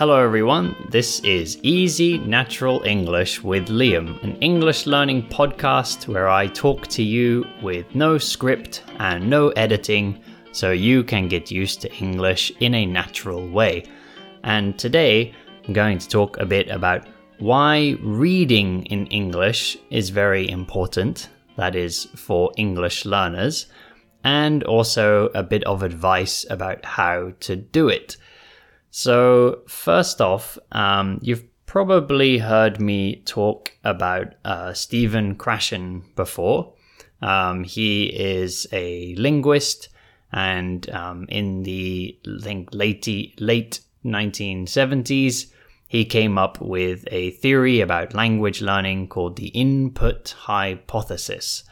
Hello, everyone. This is Easy Natural English with Liam, an English learning podcast where I talk to you with no script and no editing so you can get used to English in a natural way. And today I'm going to talk a bit about why reading in English is very important, that is, for English learners, and also a bit of advice about how to do it. So, first off, um, you've probably heard me talk about uh, Stephen Krashen before. Um, he is a linguist, and um, in the think late late 1970s, he came up with a theory about language learning called the input hypothesis.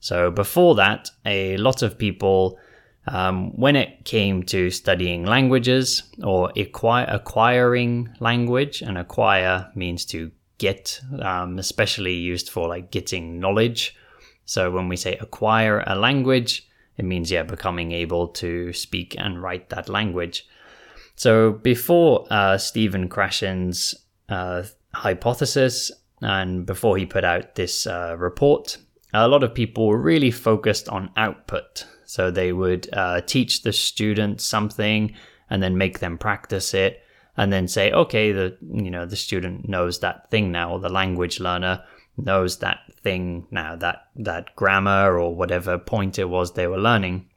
So before that, a lot of people um, when it came to studying languages or acquire, acquiring language, and acquire means to get, um, especially used for like getting knowledge. So when we say acquire a language, it means yeah, becoming able to speak and write that language. So before uh, Stephen Krashen's uh, hypothesis, and before he put out this uh, report, a lot of people were really focused on output. So they would uh, teach the students something and then make them practice it and then say, okay, the you know the student knows that thing now, or the language learner knows that thing now, that that grammar or whatever point it was they were learning.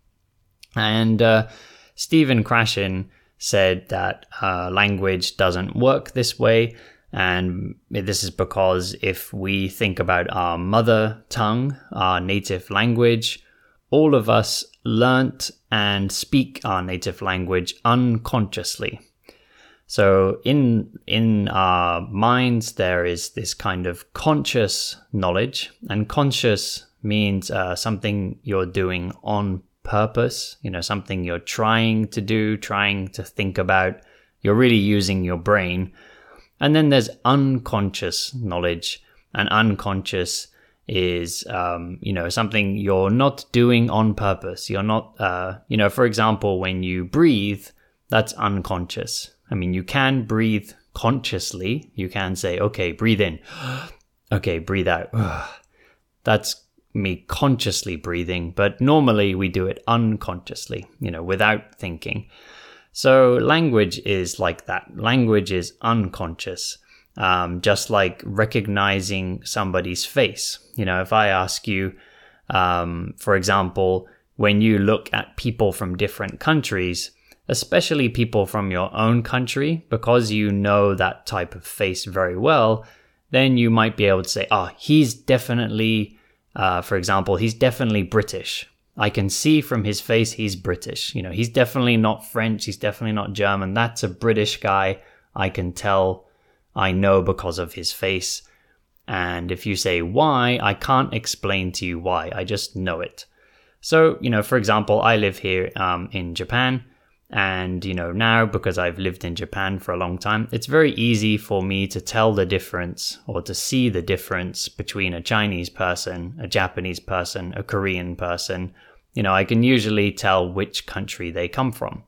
And uh, Stephen Krashen said that uh, language doesn't work this way. And this is because if we think about our mother tongue, our native language, all of us learnt and speak our native language unconsciously. So in in our minds there is this kind of conscious knowledge, and conscious means uh, something you're doing on purpose. You know, something you're trying to do, trying to think about. You're really using your brain. And then there's unconscious knowledge, and unconscious is um, you know something you're not doing on purpose. You're not uh, you know for example when you breathe that's unconscious. I mean you can breathe consciously. You can say okay breathe in. Okay breathe out. That's me consciously breathing but normally we do it unconsciously you know without thinking. So language is like that. Language is unconscious um, just like recognizing somebody's face. You know, if I ask you, um, for example, when you look at people from different countries, especially people from your own country, because you know that type of face very well, then you might be able to say, oh, he's definitely, uh, for example, he's definitely British. I can see from his face he's British. You know, he's definitely not French. He's definitely not German. That's a British guy. I can tell I know because of his face. And if you say why, I can't explain to you why. I just know it. So, you know, for example, I live here um, in Japan. And, you know, now because I've lived in Japan for a long time, it's very easy for me to tell the difference or to see the difference between a Chinese person, a Japanese person, a Korean person. You know, I can usually tell which country they come from.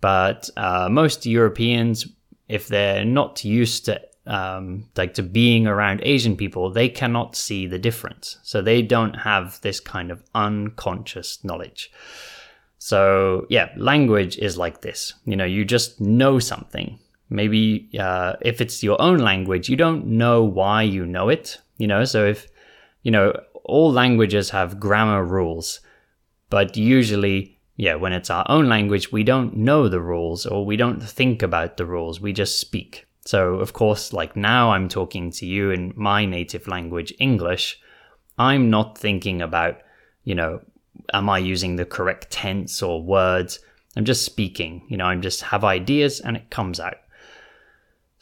But uh, most Europeans if they're not used to um, like to being around Asian people, they cannot see the difference. So they don't have this kind of unconscious knowledge. So yeah, language is like this. You know, you just know something. Maybe uh, if it's your own language, you don't know why you know it. You know, so if you know all languages have grammar rules, but usually yeah, when it's our own language, we don't know the rules or we don't think about the rules, we just speak. So, of course, like now I'm talking to you in my native language, English, I'm not thinking about, you know, am I using the correct tense or words? I'm just speaking, you know, I'm just have ideas and it comes out.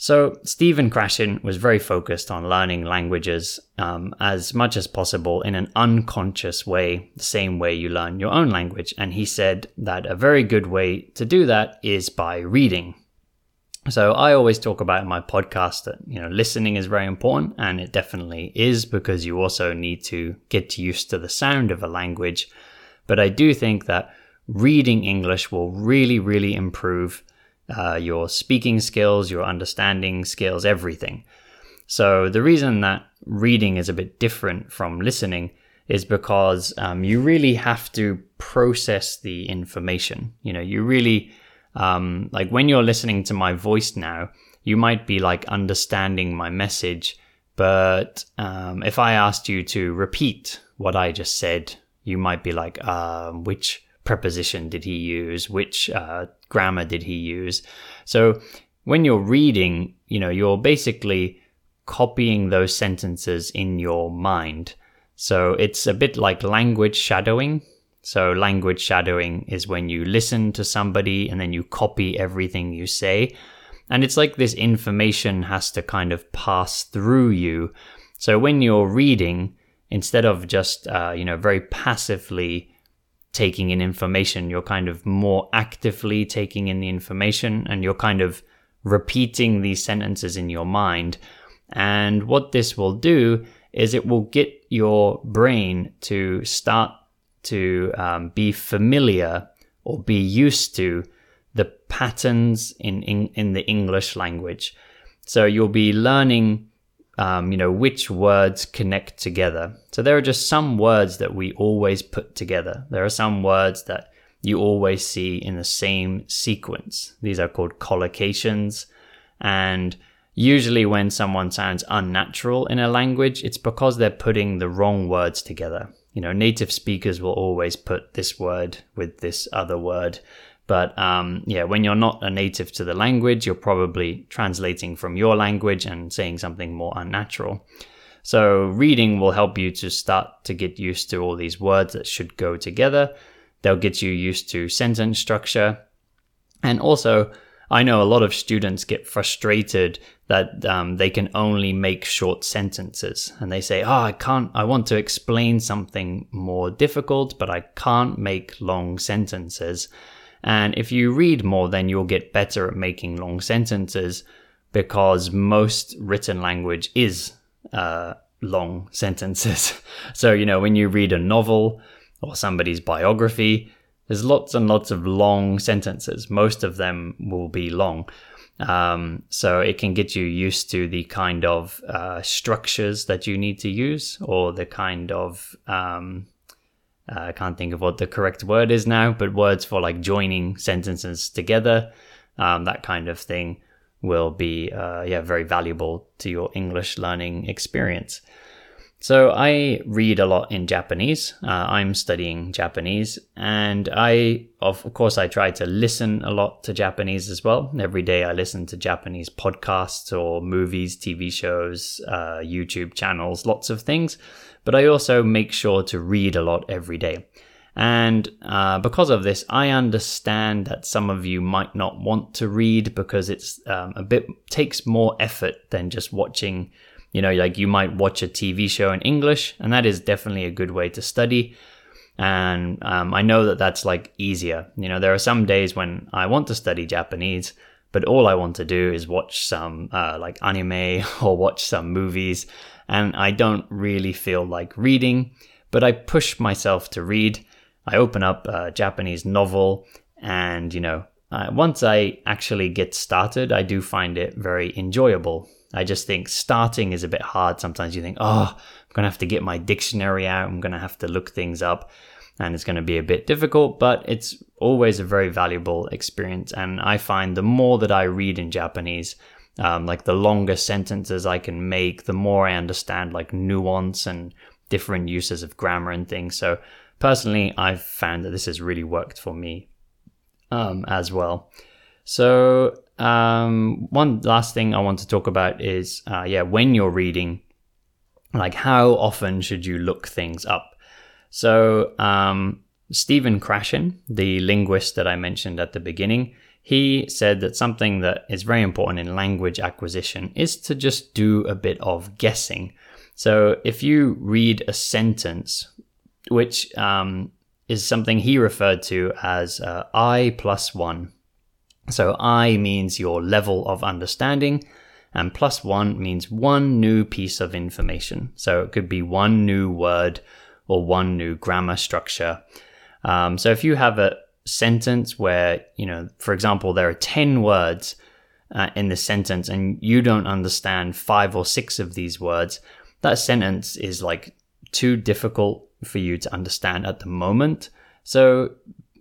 So, Stephen Krashen was very focused on learning languages um, as much as possible in an unconscious way, the same way you learn your own language. And he said that a very good way to do that is by reading. So, I always talk about in my podcast that, you know, listening is very important, and it definitely is because you also need to get used to the sound of a language. But I do think that reading English will really, really improve uh, your speaking skills, your understanding skills, everything. So the reason that reading is a bit different from listening is because um, you really have to process the information. You know, you really um, like when you're listening to my voice now, you might be like understanding my message, but um, if I asked you to repeat what I just said, you might be like, uh, which preposition did he use? Which uh, grammar did he use? So when you're reading, you know, you're basically copying those sentences in your mind. So it's a bit like language shadowing. So language shadowing is when you listen to somebody and then you copy everything you say. And it's like this information has to kind of pass through you. So when you're reading, instead of just, uh, you know, very passively taking in information, you're kind of more actively taking in the information and you're kind of repeating these sentences in your mind. And what this will do is it will get your brain to start to um, be familiar or be used to the patterns in, in, in the English language. So you'll be learning, um, you know, which words connect together. So there are just some words that we always put together. There are some words that you always see in the same sequence. These are called collocations. And usually when someone sounds unnatural in a language, it's because they're putting the wrong words together. You know, native speakers will always put this word with this other word. But um, yeah, when you're not a native to the language, you're probably translating from your language and saying something more unnatural. So, reading will help you to start to get used to all these words that should go together. They'll get you used to sentence structure. And also, I know a lot of students get frustrated that um, they can only make short sentences and they say, Oh, I can't, I want to explain something more difficult, but I can't make long sentences. And if you read more, then you'll get better at making long sentences because most written language is uh, long sentences. so, you know, when you read a novel or somebody's biography, there's lots and lots of long sentences. Most of them will be long. Um, so it can get you used to the kind of uh, structures that you need to use or the kind of um, uh, I can't think of what the correct word is now, but words for like joining sentences together, um, that kind of thing will be uh, yeah very valuable to your English learning experience. So I read a lot in Japanese. Uh, I'm studying Japanese, and I of course I try to listen a lot to Japanese as well. Every day I listen to Japanese podcasts or movies, TV shows, uh, YouTube channels, lots of things but I also make sure to read a lot every day. And uh, because of this, I understand that some of you might not want to read because it's um, a bit takes more effort than just watching. You know, like you might watch a TV show in English, and that is definitely a good way to study. And um, I know that that's like easier. You know, there are some days when I want to study Japanese, but all I want to do is watch some uh, like anime or watch some movies and I don't really feel like reading, but I push myself to read. I open up a Japanese novel, and you know, uh, once I actually get started, I do find it very enjoyable. I just think starting is a bit hard. Sometimes you think, oh, I'm going to have to get my dictionary out, I'm going to have to look things up, and it's going to be a bit difficult, but it's always a very valuable experience. And I find the more that I read in Japanese, um, like the longer sentences I can make, the more I understand like nuance and different uses of grammar and things. So personally, I've found that this has really worked for me um, as well. So um, one last thing I want to talk about is uh, yeah, when you're reading, like how often should you look things up? So um, Stephen Krashen, the linguist that I mentioned at the beginning, he said that something that is very important in language acquisition is to just do a bit of guessing. So if you read a sentence, which um, is something he referred to as uh, I plus one. So I means your level of understanding, and plus one means one new piece of information. So it could be one new word or one new grammar structure. Um, so if you have a sentence where, you know, for example, there are 10 words uh, in the sentence and you don't understand five or six of these words, that sentence is like too difficult for you to understand at the moment. So,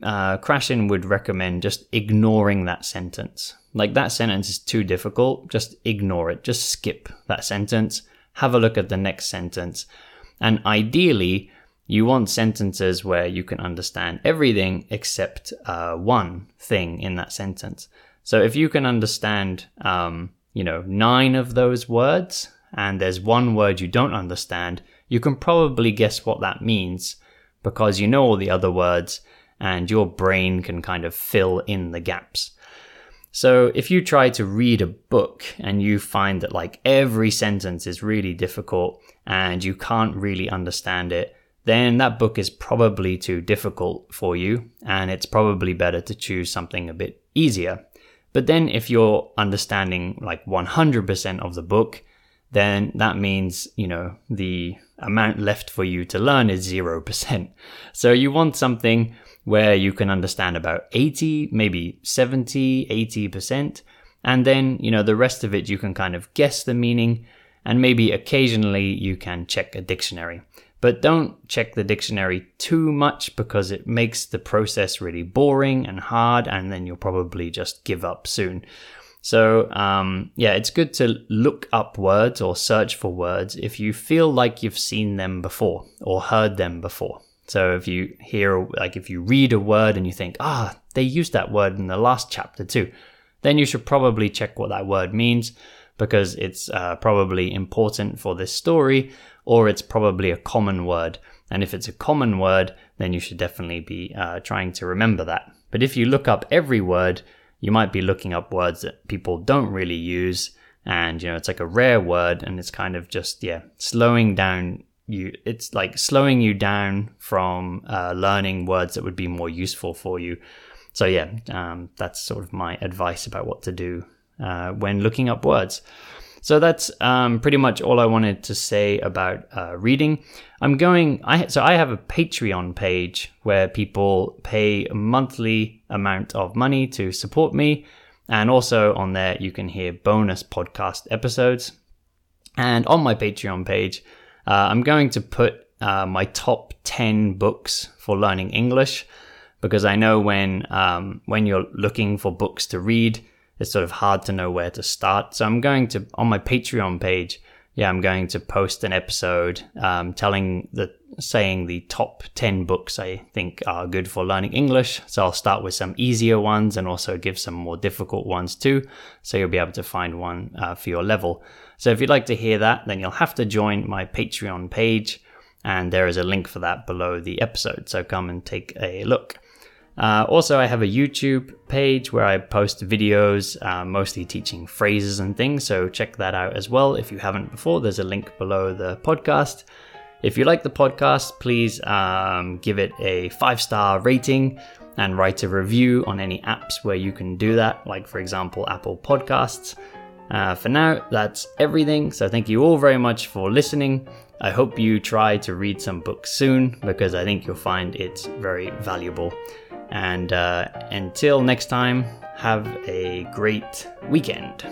uh, Krashen would recommend just ignoring that sentence. Like that sentence is too difficult, just ignore it, just skip that sentence, have a look at the next sentence. And ideally, you want sentences where you can understand everything except uh, one thing in that sentence. So if you can understand, um, you know, nine of those words, and there's one word you don't understand, you can probably guess what that means because you know all the other words and your brain can kind of fill in the gaps. So if you try to read a book and you find that like every sentence is really difficult and you can't really understand it, then that book is probably too difficult for you and it's probably better to choose something a bit easier. But then if you're understanding like 100% of the book, then that means, you know, the amount left for you to learn is 0%. So you want something where you can understand about 80, maybe 70, 80%. And then, you know, the rest of it you can kind of guess the meaning and maybe occasionally you can check a dictionary. But don't check the dictionary too much because it makes the process really boring and hard, and then you'll probably just give up soon. So, um, yeah, it's good to look up words or search for words if you feel like you've seen them before or heard them before. So, if you hear, like, if you read a word and you think, ah, they used that word in the last chapter too, then you should probably check what that word means because it's uh, probably important for this story or it's probably a common word. And if it's a common word, then you should definitely be uh, trying to remember that. But if you look up every word, you might be looking up words that people don't really use. And, you know, it's like a rare word and it's kind of just, yeah, slowing down you. It's like slowing you down from uh, learning words that would be more useful for you. So, yeah, um, that's sort of my advice about what to do uh, when looking up words. So that's um, pretty much all I wanted to say about uh, reading. I'm going. I so I have a Patreon page where people pay a monthly amount of money to support me, and also on there you can hear bonus podcast episodes. And on my Patreon page, uh, I'm going to put uh, my top ten books for learning English because I know when um, when you're looking for books to read it's sort of hard to know where to start. So I'm going to on my Patreon page. Yeah, I'm going to post an episode um, telling the saying the top 10 books I think are good for learning English. So I'll start with some easier ones and also give some more difficult ones too. So you'll be able to find one uh, for your level. So if you'd like to hear that, then you'll have to join my Patreon page. And there is a link for that below the episode. So come and take a look. Uh, also, I have a YouTube page where I post videos, uh, mostly teaching phrases and things, so check that out as well if you haven't before. There's a link below the podcast. If you like the podcast, please um, give it a five star rating and write a review on any apps where you can do that, like, for example, Apple Podcasts. Uh, for now, that's everything. So, thank you all very much for listening. I hope you try to read some books soon because I think you'll find it's very valuable. And uh, until next time, have a great weekend.